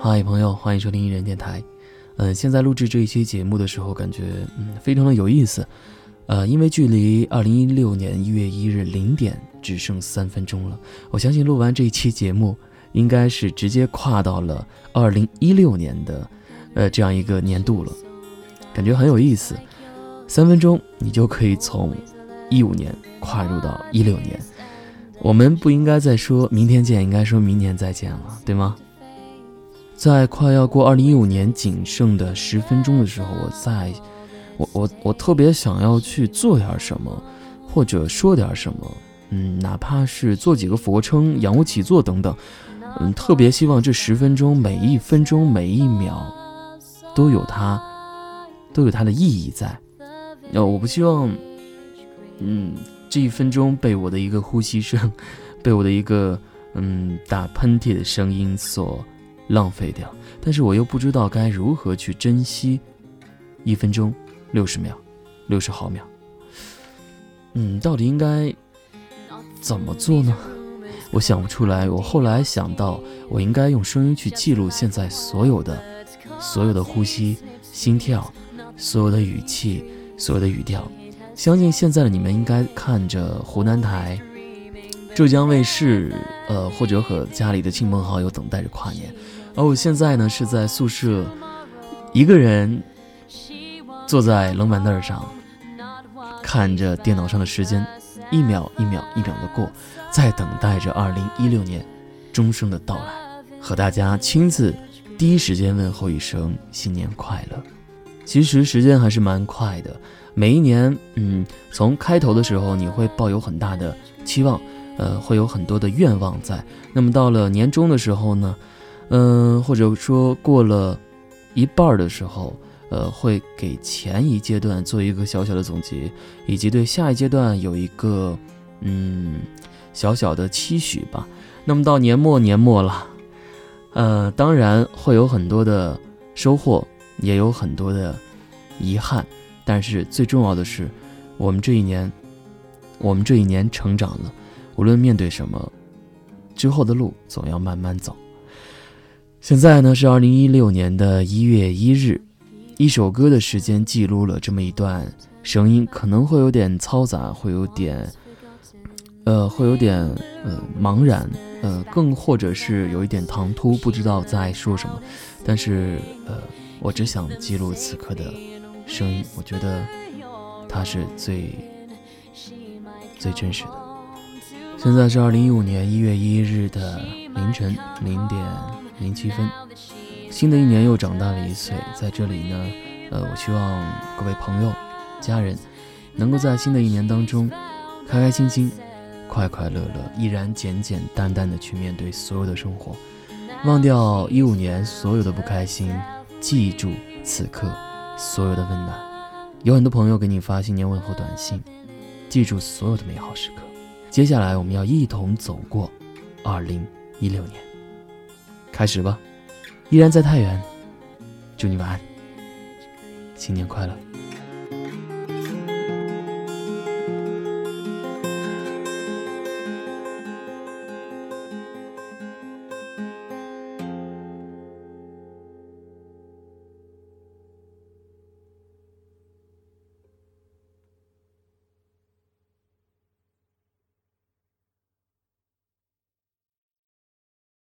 嗨，朋友，欢迎收听一人电台。嗯，现在录制这一期节目的时候，感觉嗯非常的有意思。呃，因为距离二零一六年一月一日零点只剩三分钟了，我相信录完这一期节目，应该是直接跨到了二零一六年的呃这样一个年度了，感觉很有意思。三分钟，你就可以从一五年跨入到一六年。我们不应该再说明天见，应该说明年再见了，对吗？在快要过二零一五年仅剩的十分钟的时候，我在，我我我特别想要去做点什么，或者说点什么，嗯，哪怕是做几个俯卧撑、仰卧起坐等等，嗯，特别希望这十分钟每一分钟每一秒都有它，都有它的意义在。呃，我不希望，嗯，这一分钟被我的一个呼吸声，被我的一个嗯打喷嚏的声音所。浪费掉，但是我又不知道该如何去珍惜一分钟六十秒，六十毫秒。嗯，到底应该怎么做呢？我想不出来。我后来想到，我应该用声音去记录现在所有的、所有的呼吸、心跳、所有的语气、所有的语调。相信现在的你们应该看着湖南台、浙江卫视，呃，或者和家里的亲朋好友等待着跨年。而我现在呢，是在宿舍，一个人坐在冷板凳上，看着电脑上的时间，一秒一秒一秒的过，在等待着二零一六年钟声的到来，和大家亲自第一时间问候一声新年快乐。其实时间还是蛮快的，每一年，嗯，从开头的时候你会抱有很大的期望，呃，会有很多的愿望在。那么到了年终的时候呢？嗯，或者说过了一半的时候，呃，会给前一阶段做一个小小的总结，以及对下一阶段有一个嗯小小的期许吧。那么到年末年末了，呃，当然会有很多的收获，也有很多的遗憾，但是最重要的是，我们这一年，我们这一年成长了，无论面对什么，之后的路总要慢慢走。现在呢是二零一六年的一月一日，一首歌的时间记录了这么一段声音，可能会有点嘈杂，会有点，呃，会有点呃茫然，呃，更或者是有一点唐突，不知道在说什么。但是呃，我只想记录此刻的声音，我觉得它是最最真实的。现在是二零一五年一月一日的凌晨零点。零七分，新的一年又长大了一岁。在这里呢，呃，我希望各位朋友、家人，能够在新的一年当中，开开心心、快快乐乐，依然简简单单的去面对所有的生活，忘掉一五年所有的不开心，记住此刻所有的温暖。有很多朋友给你发新年问候短信，记住所有的美好时刻。接下来我们要一同走过二零一六年。开始吧，依然在太原，祝你晚安，新年快乐。